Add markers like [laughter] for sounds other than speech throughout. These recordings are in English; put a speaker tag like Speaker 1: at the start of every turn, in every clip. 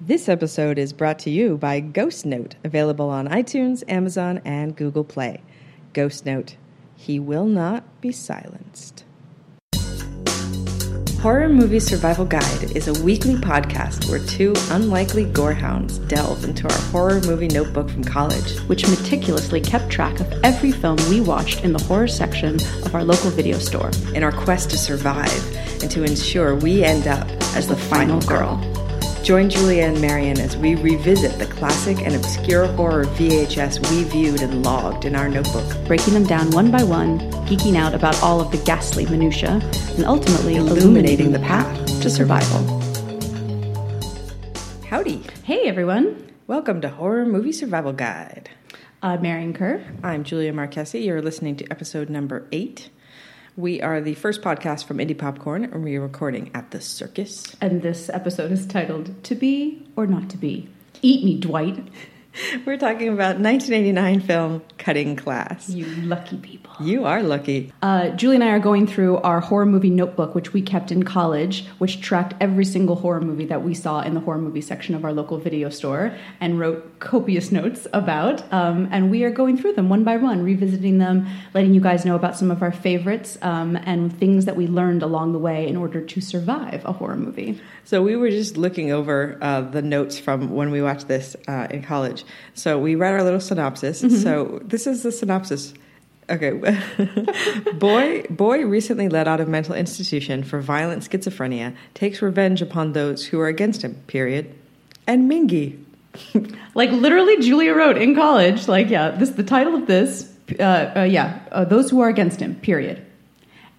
Speaker 1: This episode is brought to you by Ghost Note, available on iTunes, Amazon, and Google Play. Ghost Note, he will not be silenced. Horror Movie Survival Guide is a weekly podcast where two unlikely gorehounds delve into our horror movie notebook from college.
Speaker 2: which meticulously kept track of every film we watched in the horror section of our local video store.
Speaker 1: in our quest to survive and to ensure we end up as the final girl. Join Julia and Marion as we revisit the classic and obscure horror VHS we viewed and logged in our notebook,
Speaker 2: breaking them down one by one, geeking out about all of the ghastly minutia, and ultimately
Speaker 1: illuminating the path
Speaker 2: to survival.
Speaker 1: Howdy!
Speaker 2: Hey everyone,
Speaker 1: Welcome to Horror Movie Survival Guide.
Speaker 2: I'm Marion Kerr.
Speaker 1: I'm Julia Marquesi. You're listening to episode number eight. We are the first podcast from Indie Popcorn, and we are recording at the circus.
Speaker 2: and this episode is titled To Be or Not to Be. Eat me, Dwight. [laughs]
Speaker 1: We're talking about 1989 film Cutting Class.
Speaker 2: You lucky people.
Speaker 1: You are lucky.
Speaker 2: Uh, Julie and I are going through our horror movie notebook, which we kept in college, which tracked every single horror movie that we saw in the horror movie section of our local video store and wrote copious notes about. Um, and we are going through them one by one, revisiting them, letting you guys know about some of our favorites um, and things that we learned along the way in order to survive a horror movie.
Speaker 1: So we were just looking over uh, the notes from when we watched this uh, in college. So we read our little synopsis. So this is the synopsis. Okay, [laughs] boy, boy recently let out of mental institution for violent schizophrenia takes revenge upon those who are against him. Period. And Mingy. [laughs]
Speaker 2: Like literally, Julia wrote in college, like, yeah, this the title of this, uh, uh, yeah, uh, those who are against him, period.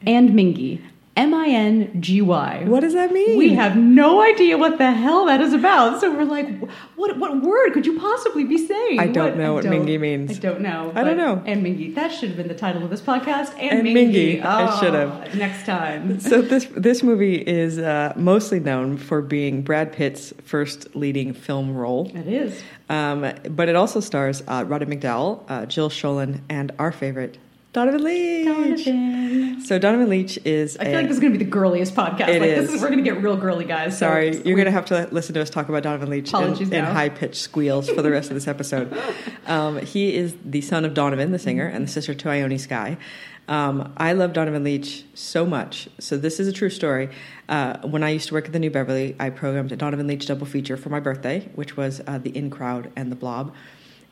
Speaker 2: And Mingy, M I N G Y.
Speaker 1: What does that mean?
Speaker 2: We have no idea what the hell that is about. So we're like, what what word could you possibly be saying?
Speaker 1: I don't know what
Speaker 2: don't-
Speaker 1: Mingy means.
Speaker 2: I don't know.
Speaker 1: I don't know.
Speaker 2: And Mingy, that should have been the title of this podcast. And,
Speaker 1: And
Speaker 2: Mingy,
Speaker 1: Mingy, I
Speaker 2: Oh,
Speaker 1: should have.
Speaker 2: next time.
Speaker 1: so this this movie is uh, mostly known for being Brad Pitt's first leading film role.
Speaker 2: It is.
Speaker 1: Um, but it also stars uh, Roddy McDowall, uh, Jill Schoelen, and our favorite, Donovan Leitch.
Speaker 2: Donovan.
Speaker 1: So Donovan Leitch is
Speaker 2: I feel
Speaker 1: a-
Speaker 2: like this is going to be the girliest podcast.
Speaker 1: It
Speaker 2: like this
Speaker 1: is.
Speaker 2: is we're going to get real girly, guys. So
Speaker 1: Sorry, you're going to have to listen to us talk about Donovan Leitch in, in high pitched squeals for the rest of this episode. [laughs] Um, he is the son of Donovan, the singer, and the sister to Ione Skye. Um, I love Donovan Leitch so much. So this is a true story. Uh, when I used to work at the New Beverly, I programmed a Donovan Leitch double feature for my birthday, which was uh, the In Crowd and the Blob,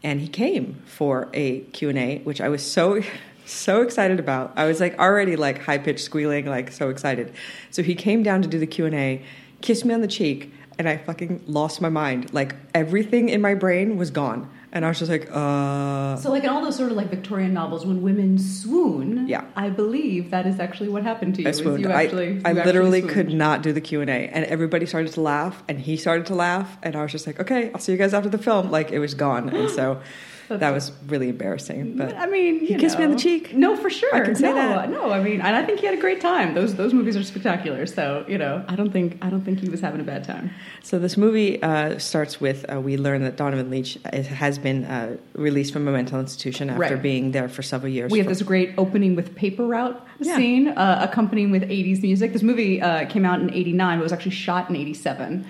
Speaker 1: and he came for a Q and A, which I was so. So excited about. I was like already like high pitched squealing, like so excited. So he came down to do the Q and A, kissed me on the cheek, and I fucking lost my mind. Like everything in my brain was gone, and I was just like, uh.
Speaker 2: So, like in all those sort of like Victorian novels, when women swoon,
Speaker 1: Yeah.
Speaker 2: I believe that is actually what happened to you.
Speaker 1: I swooned.
Speaker 2: You
Speaker 1: I,
Speaker 2: actually,
Speaker 1: I
Speaker 2: actually
Speaker 1: literally could not do the Q and A, and everybody started to laugh, and he started to laugh, and I was just like, okay, I'll see you guys after the film. Like it was gone, and so [gasps] [laughs] [laughs] that was really embarrassing. But
Speaker 2: I mean,
Speaker 1: he kissed me on the cheek.
Speaker 2: No, for sure.
Speaker 1: I can say
Speaker 2: no,
Speaker 1: that.
Speaker 2: No, I mean, and I think he had a great time. Those those movies are spectacular. So you know, I don't think I don't think he was having a bad time.
Speaker 1: So this movie uh, starts with uh, we learn that Donovan Leitch is, has been uh, released from a mental institution after
Speaker 2: Right.
Speaker 1: being there for several years.
Speaker 2: We have this great opening with paper route
Speaker 1: Yeah.
Speaker 2: scene, uh, accompanying with 80s music. This movie uh, came out in 89, but was actually shot in 87.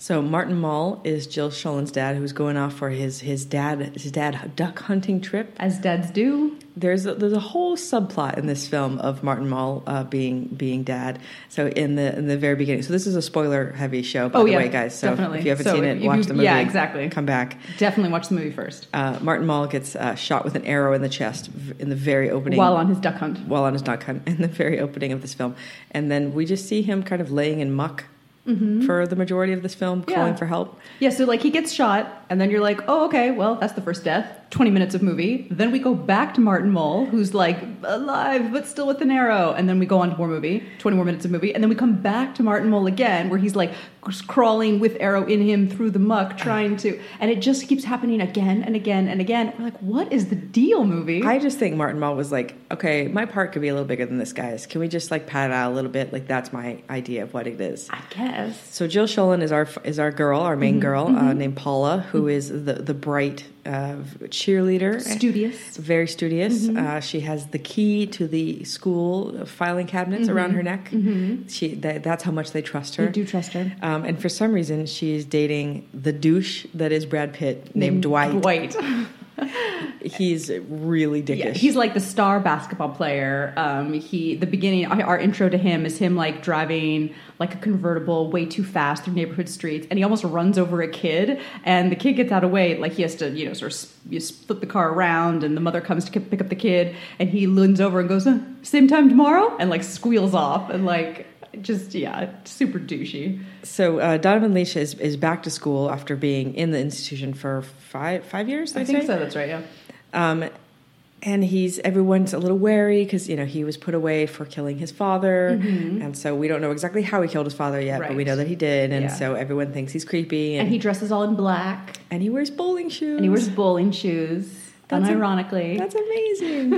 Speaker 1: So Martin Mull is Jill Schoelen's dad, who's going off for his his dad his dad duck hunting trip.
Speaker 2: As dads do.
Speaker 1: There's a, there's a whole subplot in this film of Martin Mull uh, being being dad. So in the in the very beginning, so this is a spoiler heavy show, by
Speaker 2: Oh,
Speaker 1: the
Speaker 2: yeah,
Speaker 1: way, guys. So
Speaker 2: definitely.
Speaker 1: if you haven't
Speaker 2: So
Speaker 1: seen it,
Speaker 2: you-
Speaker 1: watch the movie.
Speaker 2: yeah, exactly.
Speaker 1: Come back.
Speaker 2: Definitely watch the movie first.
Speaker 1: Uh, Martin Mull gets uh, shot with an arrow in the chest in the very opening
Speaker 2: While on his duck hunt.
Speaker 1: while on his duck hunt [laughs] in the very opening of this film, and then we just see him kind of laying in muck Mm-hmm. for the majority of this film,
Speaker 2: Yeah.
Speaker 1: calling for help.
Speaker 2: Yeah, so like he gets shot, and then you're like, oh, okay, well, that's the first death. 20 minutes of movie. Then we go back to Martin Mull, who's like alive, but still with an arrow. And then we go on to more movie, 20 more minutes of movie. And then we come back to Martin Mull again, where he's like crawling with arrow in him through the muck, trying to. And it just keeps happening again and again and again. We're like, what is the deal, movie?
Speaker 1: I just think Martin Mull was like, okay, my part could be a little bigger than this guy's. Can we just like pad it out a little bit? Like that's my idea of what it is.
Speaker 2: I guess.
Speaker 1: So Jill Schoelen is our is our girl, our main girl, uh, named Paula, who who is the the bright uh, cheerleader,
Speaker 2: Studious.
Speaker 1: very studious.
Speaker 2: Mm-hmm.
Speaker 1: Uh, she has the key to the school filing cabinets around her neck. She that, that's how much they trust her.
Speaker 2: Mm-hmm. They do trust her.
Speaker 1: Um, and for some reason, she's dating the douche that is Brad Pitt, named, Dwight.
Speaker 2: Dwight. [laughs]
Speaker 1: He's really dickish.
Speaker 2: Yeah, he's like the star basketball player. Um, he the beginning our, intro to him is him like driving like a convertible way too fast through neighborhood streets, and he almost runs over a kid, and the kid gets out of way. Like he has to you know sort of you flip the car around, and the mother comes to pick up the kid, and he leans over and goes, "Uh, "Same time tomorrow," and like squeals off, and like just yeah, super douchey.
Speaker 1: so uh, Donovan Leitch is, is back to school after being in the institution for five five years.
Speaker 2: I think
Speaker 1: say?
Speaker 2: so. That's right. Yeah.
Speaker 1: Um, and he's everyone's a little wary because you know he was put away for killing his father, and so we don't know exactly how he killed his father yet, but we
Speaker 2: Mm-hmm.
Speaker 1: Know that he did, and
Speaker 2: Yeah.
Speaker 1: so everyone thinks he's creepy, and,
Speaker 2: And he dresses all in black,
Speaker 1: and he wears bowling shoes,
Speaker 2: and he wears bowling shoes.
Speaker 1: That's a-
Speaker 2: unironically,
Speaker 1: That's amazing.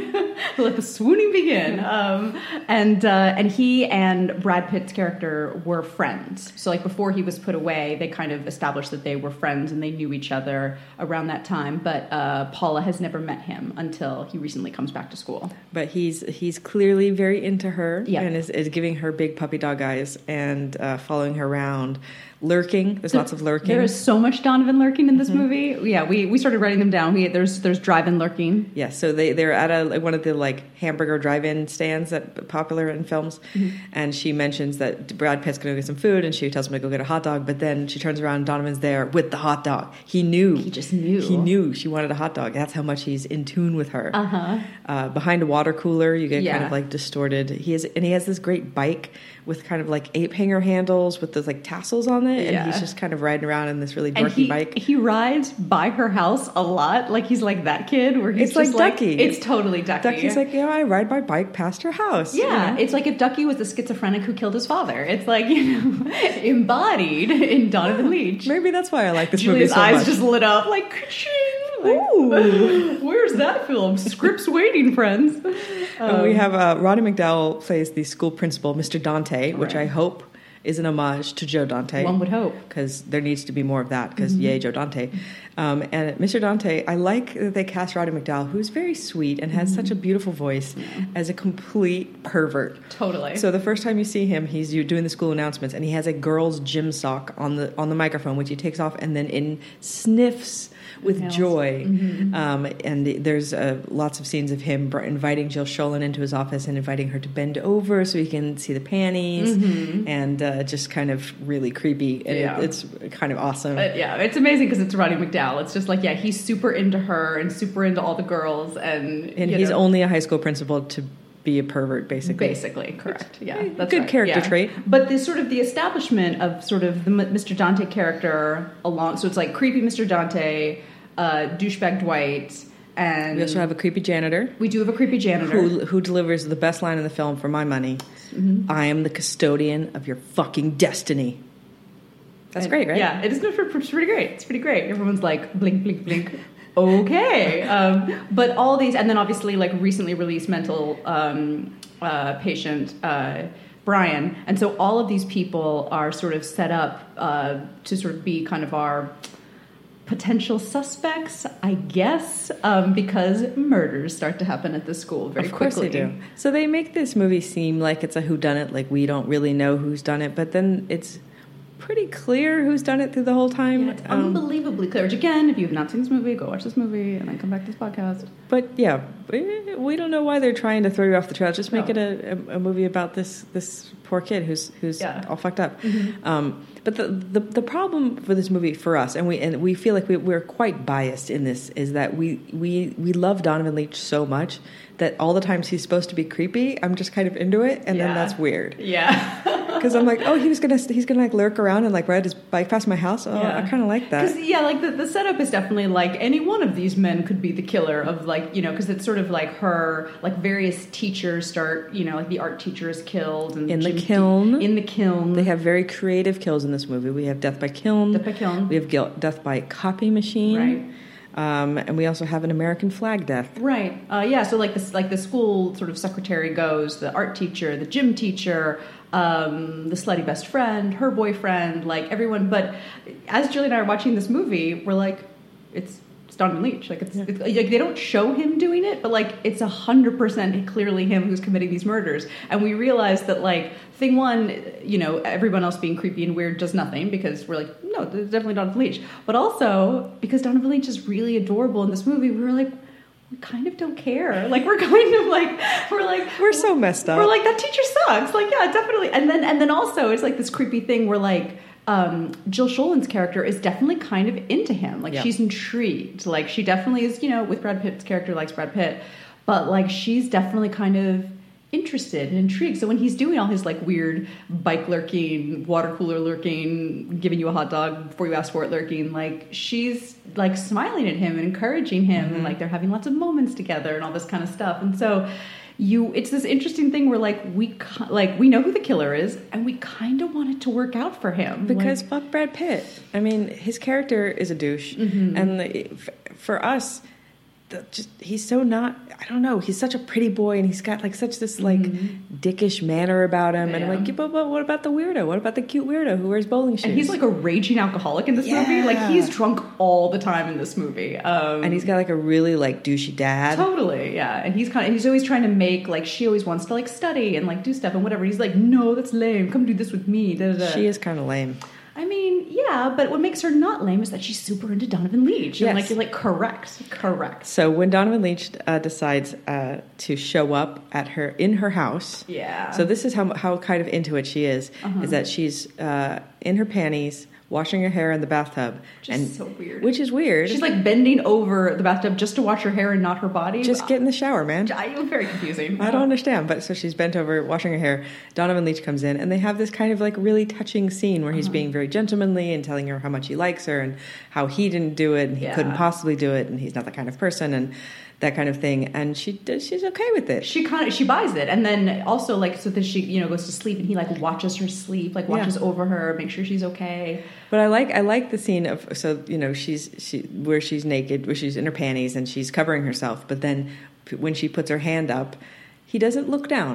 Speaker 1: [laughs]
Speaker 2: let the swooning begin. Um, and uh, and he and Brad Pitt's character were friends. So like before he was put away, they kind of established that they were friends and they knew each other around that time. But uh, Paula has never met him until he recently comes back to school.
Speaker 1: but he's he's clearly very into her,
Speaker 2: Yeah.
Speaker 1: and is, is giving her big puppy dog eyes and uh, following her around, lurking. There's lots of lurking.
Speaker 2: There is so much Donovan lurking in this movie. Yeah, we, we started writing them down. We, there's there's drive-in lurking.
Speaker 1: Yeah, so they they're at a one of the like hamburger drive-in stands that popular in films,
Speaker 2: Mm-hmm.
Speaker 1: and she mentions that Brad Pitt's to go get some food, and she tells him to go get a hot dog. But then she turns around, and Donovan's there with the hot dog. He knew.
Speaker 2: He just knew.
Speaker 1: He knew she wanted a hot dog. That's how much he's in tune with her.
Speaker 2: Uh-huh.
Speaker 1: Uh, behind a water cooler, you get kind of like distorted. He is, and he has this great bike with kind of like ape hanger handles with those like tassels on it, and
Speaker 2: Yeah.
Speaker 1: he's just kind of riding around in this really
Speaker 2: And
Speaker 1: dorky
Speaker 2: he,
Speaker 1: bike.
Speaker 2: he rides by her house a lot. Like he's like that kid where he's
Speaker 1: It's like
Speaker 2: just like,
Speaker 1: Ducky.
Speaker 2: It's totally Ducky.
Speaker 1: Ducky's like, you know, I ride my bike past her house. you
Speaker 2: Yeah,
Speaker 1: know?
Speaker 2: it's like if Ducky was the schizophrenic who killed his father. It's like [laughs] you know, embodied in Donovan Leitch.
Speaker 1: Maybe that's why I like this
Speaker 2: Julia's
Speaker 1: movie so
Speaker 2: eyes
Speaker 1: much.
Speaker 2: just lit up like, ka-ching! Ooh, [laughs] where's that film? Scripts waiting, friends.
Speaker 1: And
Speaker 2: Um,
Speaker 1: we have uh, Roddy McDowall plays the school principal, Mr. Dante, which I hope is an homage to Joe Dante.
Speaker 2: One would hope.
Speaker 1: Because there needs to be more of that, because
Speaker 2: Mm-hmm.
Speaker 1: yay, Joe Dante. Um, and Mr. Dante, I like that they cast Roddy McDowall, who's very sweet and has such a
Speaker 2: Mm-hmm.
Speaker 1: beautiful voice, as a complete pervert.
Speaker 2: Totally.
Speaker 1: So the first time you see him, he's you doing the school announcements, and he has a girl's gym sock on the on the microphone, which he takes off and then in sniffs with
Speaker 2: Inhales.
Speaker 1: joy.
Speaker 2: Mm-hmm.
Speaker 1: Um, and there's uh, lots of scenes of him inviting Jill Schoelen into his office and inviting her to bend over so he can see the panties, and uh, just kind of really creepy. And it-
Speaker 2: Mm-hmm.
Speaker 1: It's kind of awesome.
Speaker 2: But yeah, it's amazing because it's Roddy McDowall. It's just like, yeah, he's super into her and super into all the girls, and
Speaker 1: and he's
Speaker 2: know,
Speaker 1: only a high school principal to be a pervert, basically.
Speaker 2: Basically, correct. Yeah, that's
Speaker 1: good
Speaker 2: right.
Speaker 1: character
Speaker 2: Yeah.
Speaker 1: trait.
Speaker 2: But the sort of the establishment of sort of the Mr. Dante character along, so it's like creepy Mr. Dante, uh, douchebag Dwight, and
Speaker 1: We also have a creepy janitor.
Speaker 2: we do have a creepy janitor.
Speaker 1: who, who delivers the best line in the film for my money.
Speaker 2: Mm-hmm.
Speaker 1: I am the custodian of your fucking destiny. That's
Speaker 2: And-
Speaker 1: great, right?
Speaker 2: Yeah, it is it's pretty great. It's pretty great. Everyone's like blink, blink, blink. okay, [laughs] um, but all these, and then obviously like recently released mental um, uh, patient uh, Brian, and so all of these people are sort of set up uh, to sort of be kind of our potential suspects, I guess, um, because murders start to happen at the school very
Speaker 1: of course
Speaker 2: quickly.
Speaker 1: they do. So they make this movie seem like it's a whodunit, like we don't really know who's done it, but then it's pretty clear who's done it through the whole time.
Speaker 2: Yeah, it's
Speaker 1: Um,
Speaker 2: unbelievably clear. Which again, if you've not seen this movie, go watch this movie and then come back to this podcast.
Speaker 1: but yeah, we don't know why they're trying to throw you off the trail. Just make
Speaker 2: No.
Speaker 1: it a, a, movie about this this poor kid who's who's
Speaker 2: Yeah.
Speaker 1: All fucked up. Um, but the, the the problem for this movie for us, and we and we feel like we, we're quite biased in this, is that we we we love Donovan Leitch so much that all the times he's supposed to be creepy, I'm just kind of into it, and
Speaker 2: Yeah.
Speaker 1: then that's weird.
Speaker 2: Yeah. [laughs]
Speaker 1: Because I'm like, oh, he was gonna he's gonna like lurk around and like ride his bike past my house. Oh, I kind of like that.
Speaker 2: Because yeah, like the, the setup is definitely like any one of these men could be the killer of like you know because it's sort of like her like various teachers start you know like the art teacher is killed and
Speaker 1: In the kiln.
Speaker 2: in the kiln
Speaker 1: They have very creative kills in this movie. We have death by kiln.
Speaker 2: Death by kiln.
Speaker 1: We have gil- death by copy machine.
Speaker 2: Right.
Speaker 1: Um, and we also have an American flag death.
Speaker 2: Right. Uh, yeah. So like this, like the school sort of secretary goes, the art teacher, the gym teacher, um, the slutty best friend, her boyfriend, like everyone. But as Julie and I are watching this movie, we're like, it's Donovan Leitch. Like it's, it's like they don't show him doing it, but like it's a hundred percent clearly him who's committing these murders. And we realize that like thing one, you know, everyone else being creepy and weird does nothing because we're like, no, it's definitely Donovan Leitch. But also because Donovan Leitch is really adorable in this movie, we were like. We kind of don't care. Like we're [laughs] kind of like we're like
Speaker 1: We're so messed up.
Speaker 2: we're like that teacher sucks. Like yeah, definitely. And then and then also it's like this creepy thing where like um, Jill Schoelen's character is definitely kind of into him. Like
Speaker 1: Yeah.
Speaker 2: she's intrigued. Like she definitely is. You know, with Brad Pitt's character likes Brad Pitt, but like she's definitely kind of interested and intrigued. So when he's doing all his like weird bike lurking, water cooler lurking, giving you a hot dog before you ask for it lurking, like she's like smiling at him and encouraging him, and like they're having lots of moments together and all this kind of stuff. And so you it's this interesting thing where like we like we know who the killer is and we kind of want it to work out for him
Speaker 1: because
Speaker 2: Like,
Speaker 1: fuck Brad Pitt. I mean, his character is a douche,
Speaker 2: Mm-hmm.
Speaker 1: and the, for us, the, just he's so not. I don't know. He's such a pretty boy, and he's got like such this like dickish manner about him, and
Speaker 2: Mm-hmm. Yeah.
Speaker 1: like, but, but what about the weirdo? What about the cute weirdo who wears bowling shoes?
Speaker 2: and he's like a raging alcoholic in this movie like he's drunk all the time in this movie um
Speaker 1: and he's got like a really like douchey dad.
Speaker 2: Totally, yeah. And he's kind of he's always trying to make like she always wants to like study and like do stuff and whatever. He's like, no, that's lame. Come do this with me. Da, da, da.
Speaker 1: She is kind of lame.
Speaker 2: Yeah, but what makes her not lame is that she's super into Donovan Leitch. And like you're like correct, correct.
Speaker 1: So when Donovan Leitch uh, decides uh, to show up at her in her house,
Speaker 2: Yeah.
Speaker 1: So this is how how kind of into it she is.
Speaker 2: Uh-huh.
Speaker 1: Is that she's uh, in her panties, washing her hair in the bathtub,
Speaker 2: Just
Speaker 1: and
Speaker 2: so weird.
Speaker 1: which is weird.
Speaker 2: She's like bending over the bathtub just to wash her hair and not her body.
Speaker 1: just get in the shower, man.
Speaker 2: I, I'm very confusing.
Speaker 1: I don't understand, but so she's bent over washing her hair. Donovan Leitch comes in, and they have this kind of like really touching scene where he's
Speaker 2: Uh-huh.
Speaker 1: being very gentlemanly and telling her how much he likes her and how he didn't do it and he
Speaker 2: Yeah.
Speaker 1: couldn't possibly do it and he's not that kind of person and that kind of thing. And she does, she's okay with it.
Speaker 2: She kind of she buys it, and then also like so that she you know goes to sleep, and he like watches her sleep, like watches
Speaker 1: Yeah.
Speaker 2: over her, make sure she's okay.
Speaker 1: But I like I like the scene of so you know she's she where she's naked where she's in her panties and she's covering herself but then when she puts her hand up he doesn't look down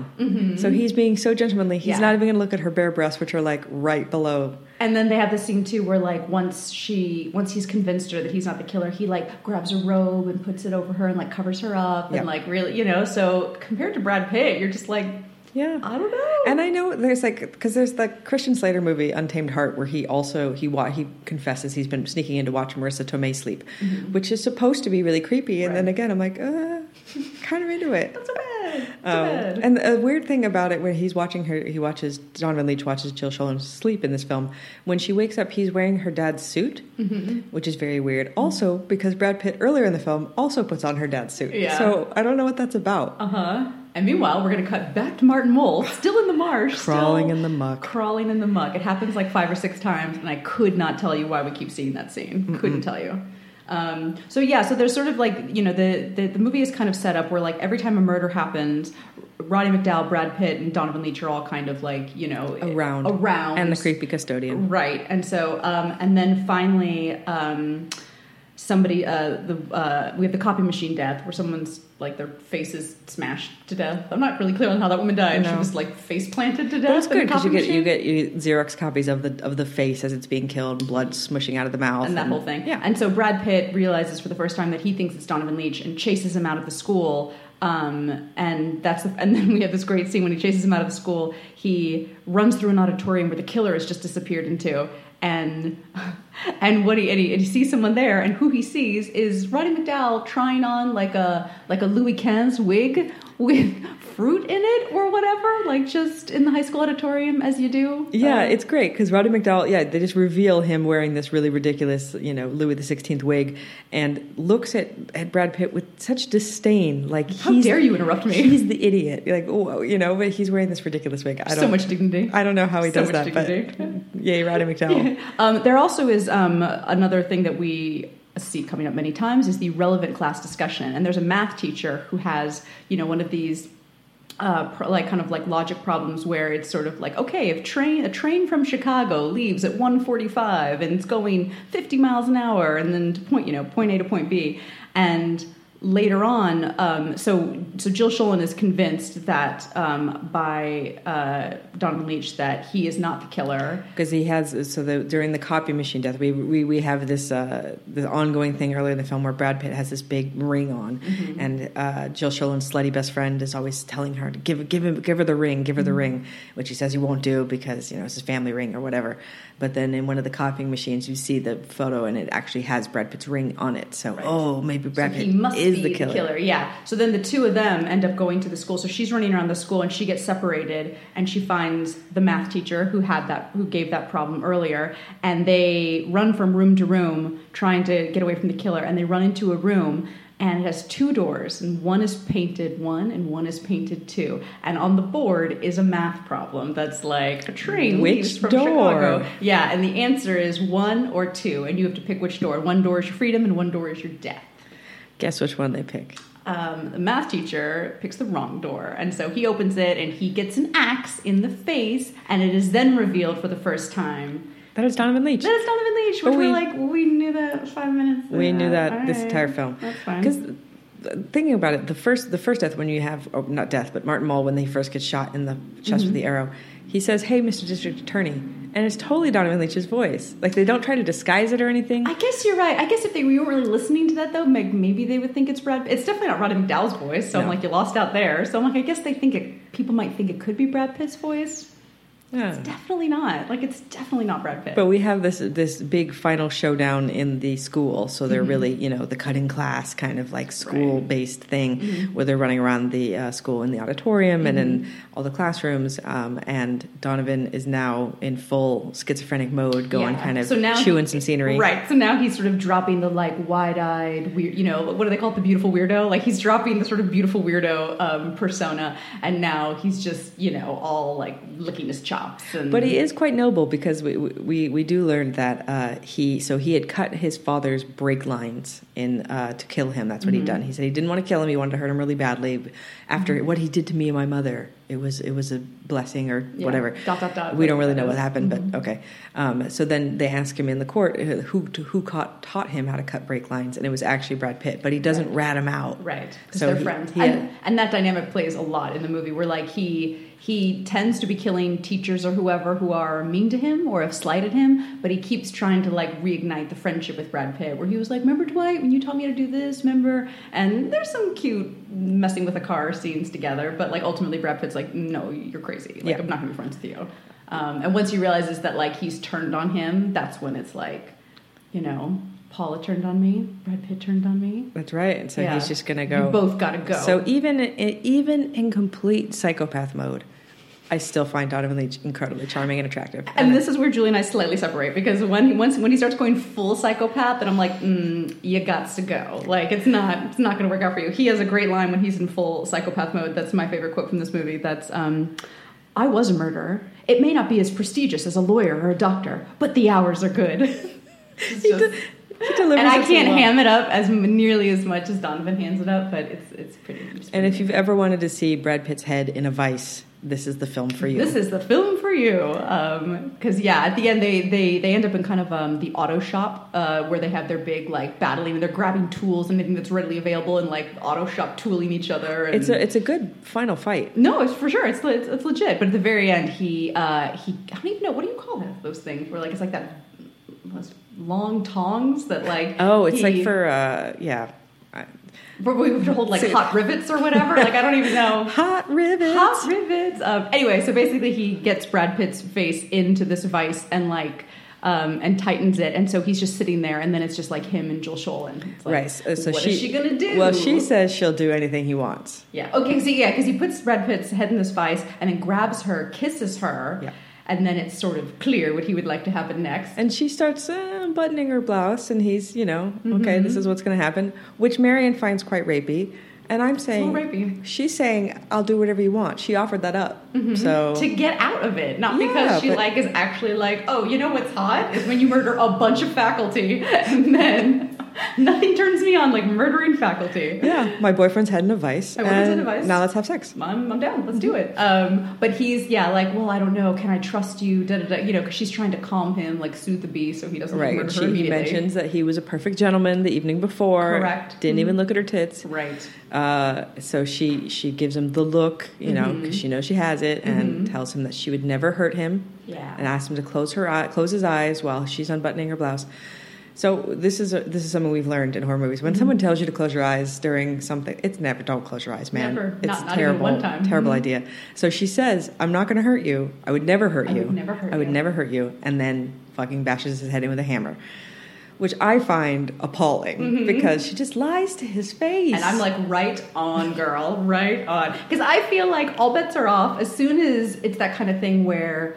Speaker 1: so he's being so gentlemanly he's
Speaker 2: Mm-hmm. Yeah.
Speaker 1: not even going to look at her bare breasts which are like right below
Speaker 2: And then they have this scene too where like once she once he's convinced her that he's not the killer, he like grabs a robe and puts it over her and like covers her up
Speaker 1: Yeah.
Speaker 2: and like really you know, so compared to Brad Pitt, you're just like
Speaker 1: yeah
Speaker 2: I don't know.
Speaker 1: and I know there's like because there's the Christian Slater movie Untamed Heart where he also he wa- he confesses he's been sneaking in to watch Marisa Tomei sleep, which is supposed to be really creepy. And then
Speaker 2: Mm-hmm.
Speaker 1: Again, I'm like, uh, [laughs] kind of into it.
Speaker 2: That's so bad. That's
Speaker 1: Um,
Speaker 2: bad.
Speaker 1: and a weird thing about it, when he's watching her, he watches Donovan Leitch watches Jill Schoelen sleep in this film. When she wakes up, he's wearing her dad's suit,
Speaker 2: Mm-hmm.
Speaker 1: which is very weird. Also, because Brad Pitt earlier in the film also puts on her dad's suit.
Speaker 2: Yeah.
Speaker 1: So I don't know what that's about.
Speaker 2: Uh huh. And meanwhile, we're gonna cut back to Martin Mull, still in the marsh,
Speaker 1: Crawling
Speaker 2: still
Speaker 1: in the muck.
Speaker 2: crawling in the muck. It happens like five or six times, and I could not tell you why we keep seeing that scene. Couldn't tell you. Um, so yeah, so there's sort of like you know the, the the movie is kind of set up where like every time a murder happens, Roddy McDowall, Brad Pitt, and Donovan Leitch are all kind of like you know
Speaker 1: Around.
Speaker 2: around
Speaker 1: And the creepy custodian.
Speaker 2: Right, and so, um, and then finally, um, somebody, uh, the uh, we have the copy machine death, where someone's like their face is smashed to death. I'm not really clear on how that woman died. She was like face planted to death.
Speaker 1: But it's
Speaker 2: in the
Speaker 1: good because you get you get you Xerox copies of the of the face as it's being killed, blood smushing out of the mouth,
Speaker 2: and that whole thing.
Speaker 1: Yeah,
Speaker 2: And so Brad Pitt realizes for the first time that he thinks it's Donovan Leitch and chases him out of the school. Um, and that's the, and then we have this great scene when he chases him out of the school. He runs through an auditorium where the killer has just disappeared into, and and what he and, he and he sees someone there, and who he sees is Roddy McDowall trying on like a like a Louis XV wig with [laughs] fruit in it or whatever, like just in the high school auditorium as you do.
Speaker 1: Yeah,
Speaker 2: Uh,
Speaker 1: it's great because Roddy McDowall. Yeah, they just reveal him wearing this really ridiculous, you know, Louis the Sixteenth wig, and looks at, at Brad Pitt with such disdain. Like,
Speaker 2: How dare you interrupt me?
Speaker 1: He's the idiot. Like, oh, you know, but he's wearing this ridiculous wig. I don't,
Speaker 2: so much dignity.
Speaker 1: I don't know how he
Speaker 2: So
Speaker 1: does that,
Speaker 2: dignity.
Speaker 1: but yay, Roddy McDowall. [laughs]
Speaker 2: Um, there also is um, another thing that we see coming up many times is the relevant class discussion. And there's a math teacher who has, you know, one of these uh, pro- like kind of like logic problems where it's sort of like okay if train a train from chicago leaves at 145 and it's going 50 miles an hour and then to point you know point a to point b and later on um, so so jill Schoelen is convinced that um, by uh, donovan leitch that he is not the killer
Speaker 1: because he has so the, during the copy machine death we we, we have this uh, this ongoing thing earlier in the film where Brad Pitt has this big ring on
Speaker 2: Mm-hmm.
Speaker 1: and uh, Jill Schoelen's slutty best friend is always telling her to give give him give her the ring give her the
Speaker 2: Mm-hmm.
Speaker 1: ring which he says he won't do because you know it's his family ring or whatever but then in one of the copying machines you see the photo and it actually has Brad Pitt's ring on it so
Speaker 2: Right.
Speaker 1: oh maybe Brad
Speaker 2: so
Speaker 1: Pitt
Speaker 2: he must
Speaker 1: is
Speaker 2: be
Speaker 1: the killer.
Speaker 2: Yeah. So then the two of them end up going to the school. So she's running around the school and she gets separated and she finds the math teacher who had that who gave that problem earlier and they run from room to room trying to get away from the killer and they run into a room and it has two doors and one is painted one and one is painted two and on the board is a math problem that's like a train
Speaker 1: Which
Speaker 2: from
Speaker 1: door?
Speaker 2: Chicago yeah and the answer is one or two and you have to pick which door one door is your freedom and one door is your death
Speaker 1: guess which one they pick
Speaker 2: um, the math teacher picks the wrong door. And so he opens it and he gets an axe in the face. And it is then revealed for the first time
Speaker 1: that is Donovan Leitch
Speaker 2: that it's Donovan Leitch, which
Speaker 1: Oh,
Speaker 2: we're like, we knew that five minutes. Ago.
Speaker 1: We knew that
Speaker 2: All
Speaker 1: this
Speaker 2: right.
Speaker 1: entire film.
Speaker 2: That's fine.
Speaker 1: Because thinking about it, the first the first death when you have oh, not death, but Martin Mull when he first gets shot in the chest
Speaker 2: Mm-hmm.
Speaker 1: with the arrow, he says, "Hey, Mr. District Attorney," and it's totally Donovan Leitch's voice. Like they don't try to disguise it or anything.
Speaker 2: I guess you're right. I guess if they weren't really listening to that though, maybe they would think it's Brad. It's definitely not Roddy McDowall's voice. So I'm like, you lost out there. So I'm like, I guess they think it. People might think it could be Brad Pitt's voice.
Speaker 1: Yeah.
Speaker 2: Definitely not. Like it's definitely not Brad Pitt.
Speaker 1: But we have this this big final showdown in the school, so
Speaker 2: Mm-hmm.
Speaker 1: they're really you know the cutting class kind of like school based thing
Speaker 2: Mm-hmm.
Speaker 1: where they're running around the uh, school in the auditorium and in all the classrooms. Um, and Donovan is now in full schizophrenic mode, going
Speaker 2: Yeah.
Speaker 1: kind of
Speaker 2: So now
Speaker 1: chewing
Speaker 2: he-
Speaker 1: some scenery.
Speaker 2: Right. So now he's sort of dropping the like wide-eyed weird. You know, what do they call it? The beautiful weirdo. Like he's dropping the sort of beautiful weirdo um, persona, and now he's just you know all like licking his chops.
Speaker 1: But he is quite noble because we we, we do learn that uh, he so he had cut his father's brake lines in uh, to kill him. That's what
Speaker 2: Mm-hmm.
Speaker 1: he'd done. He said he didn't want to kill him. He wanted to hurt him really badly. After
Speaker 2: Mm-hmm.
Speaker 1: what he did to me and my mother, it was it was a blessing or
Speaker 2: Yeah.
Speaker 1: whatever.
Speaker 2: Dot, dot, dot,
Speaker 1: we don't really know what happened,
Speaker 2: Mhm.
Speaker 1: but okay. Um, so then they ask him in the court uh, who who caught, taught him how to cut brake lines, and it was actually Brad Pitt. But he doesn't
Speaker 2: Right.
Speaker 1: rat him out.
Speaker 2: Right, because
Speaker 1: So
Speaker 2: they're
Speaker 1: he-
Speaker 2: friends,
Speaker 1: he
Speaker 2: and, and that dynamic plays a lot in the movie. Where like he he tends to be killing teachers or whoever who are mean to him or have slighted him, but he keeps trying to like reignite the friendship with Brad Pitt. Where he was like, "Remember Dwight when you taught me how to do this? Remember?" And there's some cute messing with a car scenes together, but like ultimately Brad Pitt's like, "No, you're crazy. Like
Speaker 1: Yeah.
Speaker 2: I'm not gonna be friends with you." Um, and once he realizes that like he's turned on him, that's when it's like, you know. Paula turned on me. Brad Pitt turned on me.
Speaker 1: That's right. And so
Speaker 2: Yeah.
Speaker 1: he's just going to go.
Speaker 2: You both got to go.
Speaker 1: So even even in complete psychopath mode, I still find Donovan Leitch incredibly charming and attractive.
Speaker 2: and this is where Julie and I slightly separate because when once when he starts going full psychopath, then I'm like, mm, you got to go. Like it's not it's not going to work out for you. He has a great line when he's in full psychopath mode. That's my favorite quote from this movie. That's um, I was a murderer. It may not be as prestigious as a lawyer or a doctor, but the hours are good. [laughs] It's
Speaker 1: he, de- he delivers
Speaker 2: and I can't
Speaker 1: well.
Speaker 2: ham it up as nearly as much as Donovan hands it up, but it's it's pretty. It's
Speaker 1: And if you've ever wanted to see Brad Pitt's head in a vice, this is the film for you.
Speaker 2: This is the film for you, because yeah, at the end they they they end up in kind of um, the auto shop uh, where they have their big like battling, and they're grabbing tools and anything that's readily available, and like auto shop tooling each other. And,
Speaker 1: it's a it's a good final fight.
Speaker 2: no, it's for sure, it's, it's it's legit. But at the very end, he uh, he I don't even know what do you call that, those things where like it's like that those long tongs that like
Speaker 1: Oh, it's
Speaker 2: he-
Speaker 1: like for uh yeah,
Speaker 2: where we would hold like hot rivets or whatever. like I don't even know. [laughs]
Speaker 1: hot rivets.
Speaker 2: Hot rivets. Um, anyway, so basically, he gets Brad Pitt's face into this vice and like um, and tightens it, and so he's just sitting there, and then it's just like him and Jill. It's like,
Speaker 1: right. So, so
Speaker 2: what
Speaker 1: she,
Speaker 2: is she gonna do?
Speaker 1: Well, she says she'll do anything he wants.
Speaker 2: yeah. Okay. So yeah, because he puts Brad Pitt's head in this vice and then grabs her, kisses her,
Speaker 1: Yeah.
Speaker 2: And then it's sort of clear what he would like to happen next.
Speaker 1: And she starts uh, buttoning her blouse, and he's, you know,
Speaker 2: Mm-hmm.
Speaker 1: okay, this is what's going to happen, which Marion finds quite rapey. And I'm saying,
Speaker 2: rapey.
Speaker 1: she's saying, I'll do whatever you want. She offered that up. So,
Speaker 2: to get out of it, not
Speaker 1: Yeah,
Speaker 2: because she
Speaker 1: but-
Speaker 2: like is actually like, oh, you know what's hot is when you murder a bunch of faculty and then [laughs] Nothing turns me on like murdering faculty.
Speaker 1: Yeah, my boyfriend's head in a vice.
Speaker 2: My boyfriend's
Speaker 1: and
Speaker 2: in a vice.
Speaker 1: Now let's have sex.
Speaker 2: I'm, I'm down. Let's do it. Um, but he's yeah, like, well, I don't know. Can I trust you? Da, da, da. You know, because she's trying to calm him, like soothe the beast, so he doesn't like, murder
Speaker 1: She,
Speaker 2: her
Speaker 1: he mentions that he was a perfect gentleman the evening before.
Speaker 2: Correct.
Speaker 1: Didn't
Speaker 2: Mhm.
Speaker 1: even look at her tits.
Speaker 2: Right.
Speaker 1: Uh, so she she gives him the look, you know,
Speaker 2: Mm-hmm.
Speaker 1: because she knows she has it, and tells him that she would never hurt him,
Speaker 2: Yeah.
Speaker 1: and asks him to close her eye, close his eyes while she's unbuttoning her blouse. So this is a, this is something we've learned in horror movies. When someone tells you to close your eyes during something, it's never don't close your eyes, man.
Speaker 2: Never.
Speaker 1: It's
Speaker 2: Not- not even
Speaker 1: terrible,
Speaker 2: one time.
Speaker 1: terrible
Speaker 2: Mhm.
Speaker 1: idea. So she says, "I'm not going to hurt you. I would never hurt
Speaker 2: I
Speaker 1: you.
Speaker 2: would never hurt
Speaker 1: I would
Speaker 2: you."
Speaker 1: never hurt you." And then fucking bashes his head in with a hammer. Which I find appalling because she just lies to his face.
Speaker 2: Mm-hmm. And I'm like, right on, girl, right on. Because I feel like all bets are off as soon as it's that kind of thing where,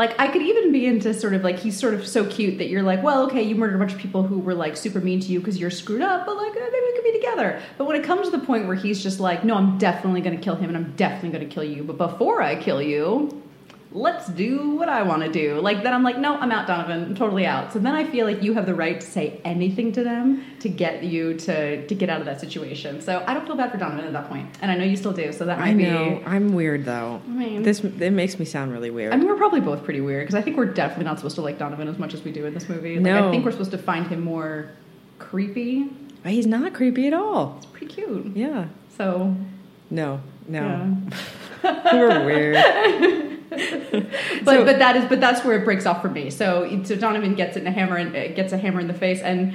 Speaker 2: like, I could even be into sort of like, he's sort of so cute that you're like, well, okay, you murdered a bunch of people who were like super mean to you because you're screwed up, but like, eh, maybe we could be together. But when it comes to the point where he's just like, no, I'm definitely going to kill him and I'm definitely going to kill you, but before I kill you, let's do what I want to do. Like then I'm like, no, I'm out, Donovan. I'm totally out. So then I feel like you have the right to say anything to them to get you to to get out of that situation. So I don't feel bad for Donovan at that point, and I know you still do. So that might
Speaker 1: I know.
Speaker 2: be.
Speaker 1: I'm weird though.
Speaker 2: I mean-
Speaker 1: this it makes me sound really weird.
Speaker 2: I mean, we're probably both pretty weird because I think we're definitely not supposed to like Donovan as much as we do in this movie. Like,
Speaker 1: No.
Speaker 2: I think we're supposed to find him more creepy.
Speaker 1: He's not creepy at all.
Speaker 2: It's pretty cute.
Speaker 1: Yeah.
Speaker 2: So
Speaker 1: No. No.
Speaker 2: yeah. [laughs]
Speaker 1: We're weird. [laughs] [laughs]
Speaker 2: but
Speaker 1: So-
Speaker 2: but that is but that's where it breaks off for me. So so Donovan gets it in a hammer and uh, gets a hammer in the face, and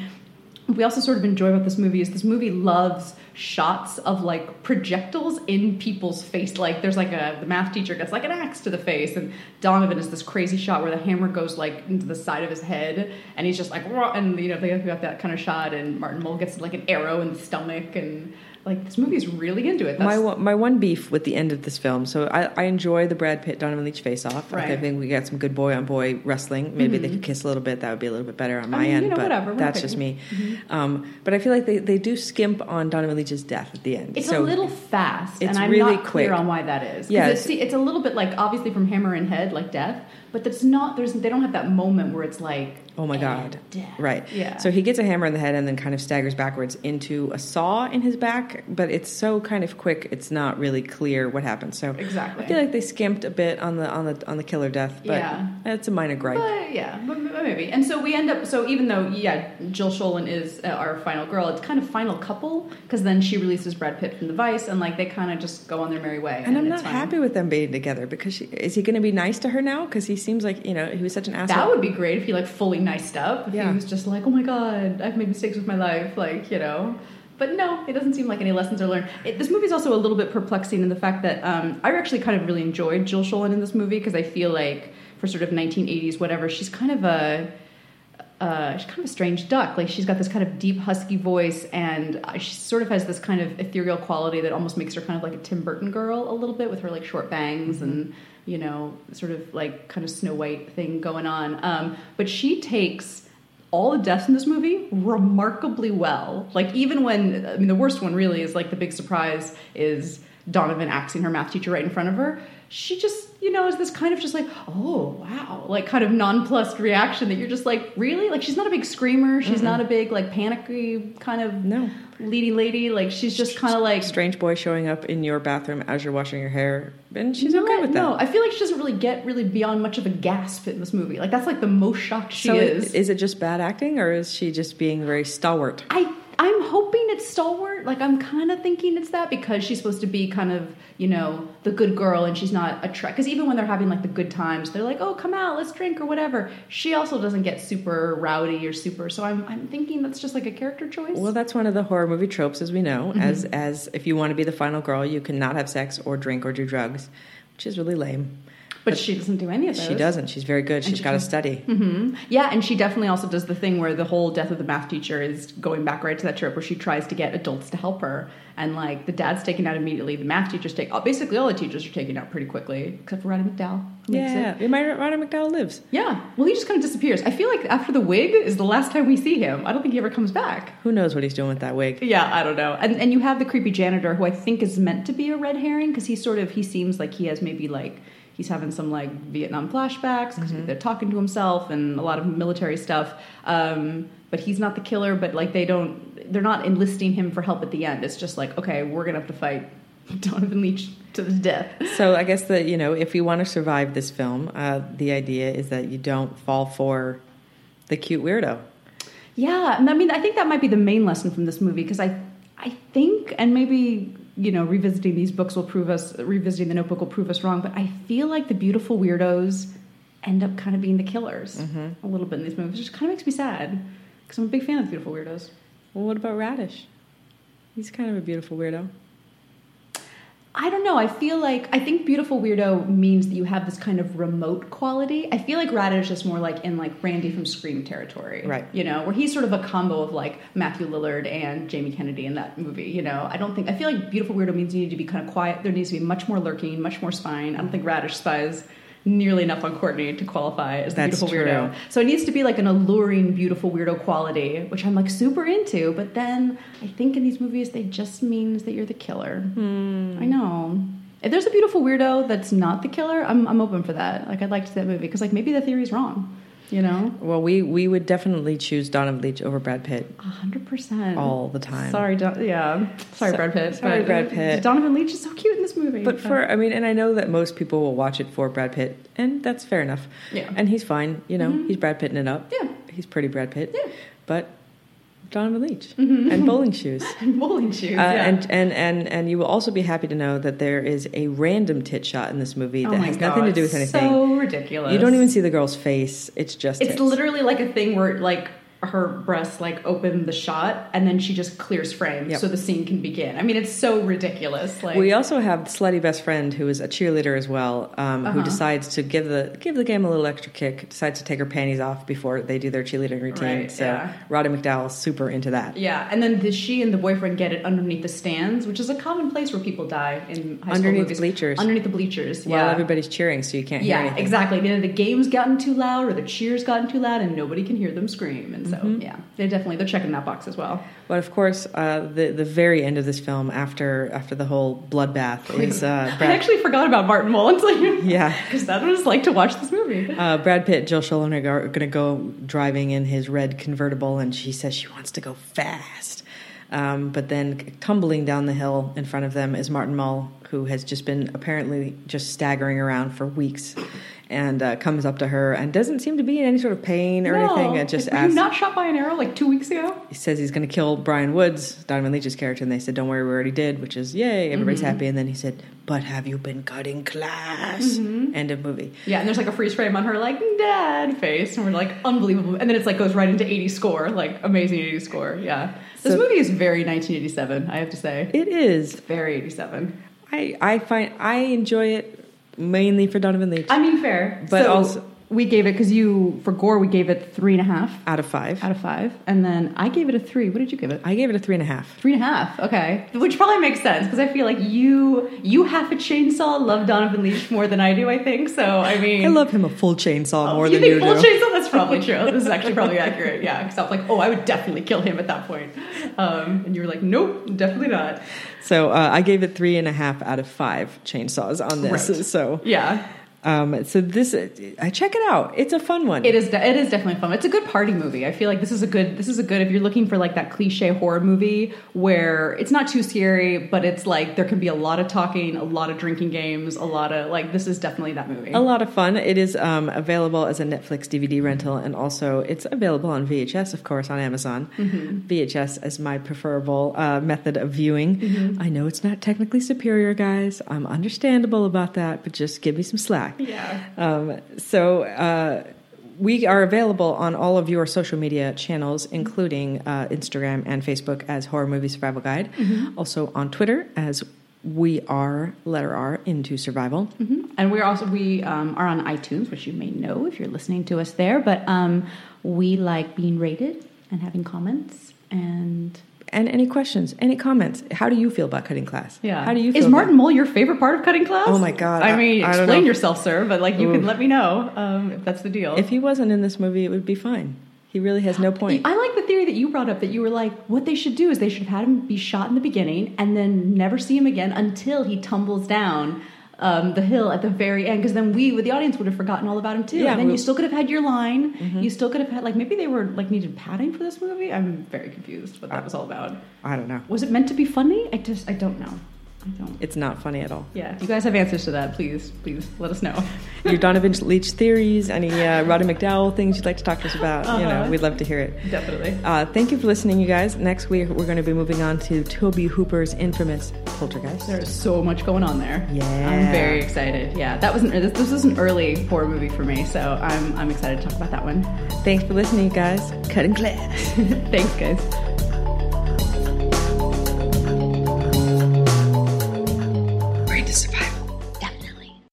Speaker 2: we also sort of enjoy about this movie is this movie loves shots of like projectiles in people's face. Like there's like a the math teacher gets like an axe to the face, and Donovan is this crazy shot where the hammer goes like into the side of his head, and he's just like "Wah," and you know they got that kind of shot, and Martin Mull gets like an arrow in the stomach, and like this movie's really into it.
Speaker 1: my one- my one beef with the end of this film. So I, I enjoy the Brad Pitt Donovan Leitch face off. I
Speaker 2: Right. Mm-hmm.
Speaker 1: think we got some good boy on boy wrestling. Maybe they could kiss a little bit. That would be a little bit better on
Speaker 2: I
Speaker 1: my
Speaker 2: mean, you
Speaker 1: end.
Speaker 2: know,
Speaker 1: but
Speaker 2: whatever,
Speaker 1: that's just me. Um, but I feel like they, they do skimp on Donovan Leitch's death at the end.
Speaker 2: It's
Speaker 1: so
Speaker 2: a little fast,
Speaker 1: it's
Speaker 2: and I'm
Speaker 1: really
Speaker 2: not clear
Speaker 1: quick.
Speaker 2: on why that is.
Speaker 1: Yeah,
Speaker 2: it's,
Speaker 1: it's
Speaker 2: a little bit like obviously from Hammer and Head, like death, but that's not. There's they don't have that moment where it's like,
Speaker 1: Oh my god!
Speaker 2: death.
Speaker 1: Right.
Speaker 2: Yeah.
Speaker 1: So he gets a hammer in the head and then kind of staggers backwards into a saw in his back, but it's so kind of quick. It's not really clear what happens. So
Speaker 2: Exactly.
Speaker 1: I feel like they skimped a bit on the on the on the killer death, but
Speaker 2: Yeah.
Speaker 1: it's a minor gripe.
Speaker 2: But yeah, but, maybe. And so we end up. So even though yeah, Jill Schoelen is uh, our final girl, it's kind of final couple because then she releases Brad Pitt from the Vice, and like they kind of just go on their merry way.
Speaker 1: and I'm not
Speaker 2: fine.
Speaker 1: happy with them being together because she, is he going to be nice to her now? Because he seems like you know he was such an asshole.
Speaker 2: That would be great if he like fully niced up. If
Speaker 1: Yeah.
Speaker 2: he was just like, oh my god, I've made mistakes with my life, like you know. But no, it doesn't seem like any lessons are learned. It, this is also a little bit perplexing in the fact that um, I actually kind of really enjoyed Jill Schoelen in this movie because I feel like for sort of 1980s whatever, she's kind of a uh, she's kind of a strange duck. Like she's got this kind of deep husky voice, and uh, she sort of has this kind of ethereal quality that almost makes her kind of like a Tim Burton girl a little bit with her like short bangs and you know sort of like kind of Snow White thing going on. Um, but she takes all the deaths in this movie remarkably well. Like even when I mean the worst one really is like the big surprise is Donovan axing her math teacher right in front of her. She just you know is this kind of just like oh wow like kind of nonplussed reaction that you're just like really like she's not a big screamer. She's not a big like panicky kind of
Speaker 1: No.
Speaker 2: leady lady. Like she's just kind of like
Speaker 1: strange boy showing up in your bathroom as you're washing your hair, and she's okay with that.
Speaker 2: No, I feel like she doesn't really get really beyond much of a gasp in this movie. Like that's like the most shocked she
Speaker 1: so
Speaker 2: is.
Speaker 1: is it just bad acting, or is she just being very stalwart?
Speaker 2: I I'm hoping it's stalwart. Like I'm kind of thinking it's that because she's supposed to be kind of you know the good girl and she's not a track. Because even when they're having like the good times, they're like, oh come out, let's drink or whatever. She also doesn't get super rowdy or super. So I'm I'm thinking that's just like a character choice.
Speaker 1: Well, that's one of the horror movie tropes, as we know.
Speaker 2: Mm-hmm.
Speaker 1: As as if you want to be the final girl, you cannot have sex or drink or do drugs, which is really lame.
Speaker 2: But she doesn't do any of those.
Speaker 1: She doesn't. She's very good. She's
Speaker 2: she
Speaker 1: got to study.
Speaker 2: hmm Yeah, and she definitely also does the thing where the whole death of the math teacher is going back right to that trip where she tries to get adults to help her, and like the dad's taken out immediately. The math teacher's take basically all the teachers are taken out pretty quickly, except for Roddy McDowall. it.
Speaker 1: Yeah. My Roddy McDowall lives.
Speaker 2: yeah. Well, he just kind of disappears. I feel like after the wig is the last time we see him. I don't think he ever comes back.
Speaker 1: Who knows what he's doing with that wig?
Speaker 2: Yeah, I don't know. And and you have the creepy janitor who I think is meant to be a red herring because he sort of he seems like he has maybe like he's having some like Vietnam flashbacks because
Speaker 1: Mm-hmm.
Speaker 2: they're talking to himself and a lot of military stuff. Um, but he's not the killer. But like they don't, they're not enlisting him for help at the end. It's just like, okay, we're gonna have to fight [laughs] Donovan Leitch to the death.
Speaker 1: So I guess that you know, if you want to survive this film, uh, the idea is that you don't fall for the cute weirdo.
Speaker 2: Yeah, I mean, I think that might be the main lesson from this movie because I, I think, and maybe you know, revisiting these books will prove us, revisiting the Notebook will prove us wrong. But I feel like the beautiful weirdos end up kind of being the killers mm-hmm. a little bit in these movies, which kind of makes me sad because I'm a big fan of the beautiful weirdos.
Speaker 1: Well, what about Radish? He's kind of a beautiful weirdo.
Speaker 2: I don't know. I feel like I think beautiful weirdo means that you have this kind of remote quality. I feel like Radish is more like in like Randy from Scream territory,
Speaker 1: Right.
Speaker 2: You know, where he's sort of a combo of like Matthew Lillard and Jamie Kennedy in that movie. You know, I don't think I feel like beautiful weirdo means you need to be kind of quiet. There needs to be much more lurking, much more spine. I don't think Radish spies nearly enough on Courtney to qualify as the
Speaker 1: That's
Speaker 2: beautiful
Speaker 1: true.
Speaker 2: weirdo. So it needs to be like an alluring, beautiful weirdo quality, which I'm like super into. But then I think in these movies, they just means that you're the killer.
Speaker 1: Hmm.
Speaker 2: I know. If there's a beautiful weirdo that's not the killer, I'm, I'm open for that. Like I'd like to see that movie because like maybe the theory's wrong. You know,
Speaker 1: Well, we we would definitely choose Donovan Leitch over Brad Pitt
Speaker 2: a hundred percent
Speaker 1: all the time.
Speaker 2: Sorry, Don- yeah, sorry,
Speaker 1: So-
Speaker 2: Brad Pitt.
Speaker 1: sorry,
Speaker 2: but
Speaker 1: Brad Pitt.
Speaker 2: Donovan Leitch is so cute in this movie.
Speaker 1: But for I mean, and I know that most people will watch it for Brad Pitt, and that's fair enough.
Speaker 2: Yeah.
Speaker 1: And he's fine, you know. Mm-hmm. He's Brad Pitting it up.
Speaker 2: Yeah.
Speaker 1: He's pretty Brad Pitt.
Speaker 2: Yeah.
Speaker 1: But Donovan Leitch and bowling shoes. [laughs]
Speaker 2: And bowling shoes,
Speaker 1: Uh,
Speaker 2: yeah.
Speaker 1: and, and and and you will also be happy to know that there is a random tit shot in this movie
Speaker 2: oh
Speaker 1: that has
Speaker 2: God,
Speaker 1: nothing to do with anything.
Speaker 2: So ridiculous.
Speaker 1: you don't even see the girl's face. It's just
Speaker 2: It's
Speaker 1: tits.
Speaker 2: literally like a thing where like her breasts like open the shot and then she just clears frame
Speaker 1: Yep.
Speaker 2: so the scene can begin. I mean, it's so ridiculous. Like
Speaker 1: We also have the slutty best friend who is a cheerleader as well, um, who
Speaker 2: Uh-huh.
Speaker 1: decides to give the give the game a little extra kick. Decides to take her panties off before they do their cheerleading routine.
Speaker 2: Right,
Speaker 1: so
Speaker 2: yeah.
Speaker 1: Roddy McDowall's super into that.
Speaker 2: yeah, and then the, she and the boyfriend get it underneath the stands, which is a common place where people die in high school
Speaker 1: Underneath
Speaker 2: movies.
Speaker 1: bleachers.
Speaker 2: Underneath the bleachers,
Speaker 1: While
Speaker 2: yeah.
Speaker 1: everybody's cheering, so you can't hear
Speaker 2: yeah, exactly. Either the game's gotten too loud or the cheers gotten too loud, and nobody can hear them scream. And so,
Speaker 1: Mm-hmm.
Speaker 2: yeah, they definitely they're checking that box as well.
Speaker 1: But of course, uh, the the very end of this film, after after the whole bloodbath, [laughs] is uh,
Speaker 2: I
Speaker 1: Brad.
Speaker 2: actually forgot about Martin Mull until you,
Speaker 1: Yeah.
Speaker 2: because that was like to watch this movie.
Speaker 1: Uh, Brad Pitt, Jill Schoelen are going to go driving in his red convertible, and she says she wants to go fast. Um, but then tumbling down the hill in front of them is Martin Mull, who has just been apparently just staggering around for weeks, and uh, comes up to her and doesn't seem to be in any sort of pain or
Speaker 2: No.
Speaker 1: anything. And just
Speaker 2: Were you
Speaker 1: asks.
Speaker 2: not shot by an arrow like two weeks ago?
Speaker 1: he says he's going to kill Brian Woods, Donovan Leitch's character, and they said, "Don't worry, we already did," which is yay, everybody's
Speaker 2: Mm-hmm.
Speaker 1: happy. And then he said, "But have you been cutting class?"
Speaker 2: Mm-hmm.
Speaker 1: End of movie.
Speaker 2: Yeah, and there's like a freeze frame on her like dad face, and we're like unbelievable. And then it's like goes right into 80 score, like amazing 80 score. Yeah, this movie is very 1987. I have to say,
Speaker 1: It is.
Speaker 2: very 87.
Speaker 1: I I find I enjoy it mainly for Donovan Leitch.
Speaker 2: I mean, fair,
Speaker 1: But
Speaker 2: So
Speaker 1: also-
Speaker 2: we gave it because you for gore we gave it three and a half
Speaker 1: out of five,
Speaker 2: out of five, and then I gave it a three. What did you give it?
Speaker 1: I gave it a three and a half.
Speaker 2: Three and a half. Okay, which probably makes sense because I feel like you you half a chainsaw love Donovan Leitch more than I do. I think so. I mean,
Speaker 1: I love him a full chainsaw more
Speaker 2: Oh, you
Speaker 1: than
Speaker 2: think
Speaker 1: you
Speaker 2: full
Speaker 1: do.
Speaker 2: chainsaw? That's probably [laughs] true. This is actually probably accurate. Yeah, because I was like, oh, I would definitely kill him at that point. Um, and you were like, nope, definitely not.
Speaker 1: So uh, I gave it three and a half out of five chainsaws on this.
Speaker 2: Right.
Speaker 1: So
Speaker 2: Yeah,
Speaker 1: um, so this I check it out. It's a fun one.
Speaker 2: it is. De- it is definitely fun. It's a good party movie. I feel like this is a good. This is a good if you're looking for like that cliche horror movie where it's not too scary, but it's like there can be a lot of talking, a lot of drinking games, a lot of like. This is definitely that movie.
Speaker 1: A lot of fun. It is um, available as a Netflix DVD rental, and also it's available on VHS, of course, on Amazon.
Speaker 2: Mm-hmm.
Speaker 1: VHS is my preferable uh, method of viewing.
Speaker 2: Mm-hmm.
Speaker 1: I know it's not technically superior, guys. I'm understandable about that, but just give me some slack. [laughs]
Speaker 2: Yeah.
Speaker 1: Um, so uh, we are available on all of your social media channels, including uh, Instagram and Facebook as Horror Movie Survival Guide.
Speaker 2: Mm-hmm.
Speaker 1: Also on Twitter as we are letter R into survival.
Speaker 2: Mhm. And we're also we um, are on iTunes, which you may know if you're listening to us there. But um, we like being rated and having comments. And
Speaker 1: And any questions, any comments? How do you feel about cutting class?
Speaker 2: yeah,
Speaker 1: How do you feel?
Speaker 2: Is
Speaker 1: about-
Speaker 2: Martin Mull your favorite part of cutting class?
Speaker 1: Oh my God,
Speaker 2: I
Speaker 1: I-
Speaker 2: mean,
Speaker 1: I
Speaker 2: explain yourself, sir. But like, you can let me know um, if that's the deal.
Speaker 1: If he wasn't in this movie, it would be fine. He really has no point.
Speaker 2: I like the theory that you brought up that you were like, what they should do is they should have had him be shot in the beginning and then never see him again until he tumbles down um, the hill at the very end because then we, with the audience, would have forgotten all about him too.
Speaker 1: Yeah,
Speaker 2: and then
Speaker 1: we-
Speaker 2: you still could have had your line. You still could have had like maybe they were like needed padding for this movie. I'm very confused what that was all about.
Speaker 1: I don't know.
Speaker 2: Was it meant to be funny? I just I don't know. Don't.
Speaker 1: It's not funny at all.
Speaker 2: Yeah, if you guys have answers to that, please, please let us know. [laughs]
Speaker 1: Your Donovan Leitch theories, any uh, Roddy McDowall things you'd like to talk to us about, you know,
Speaker 2: Uh-huh.
Speaker 1: we'd love to hear it.
Speaker 2: Definitely.
Speaker 1: Uh, thank you for listening, you guys. Next week, we're going to be moving on to Tobe Hooper's infamous Poltergeist.
Speaker 2: There's so much going on there.
Speaker 1: Yeah.
Speaker 2: I'm very excited. Yeah, that wasn't this, this was an early horror movie for me, so I'm I'm excited to talk about that one.
Speaker 1: Thanks for listening, you guys. Cut and class. [laughs]
Speaker 2: Thanks, guys.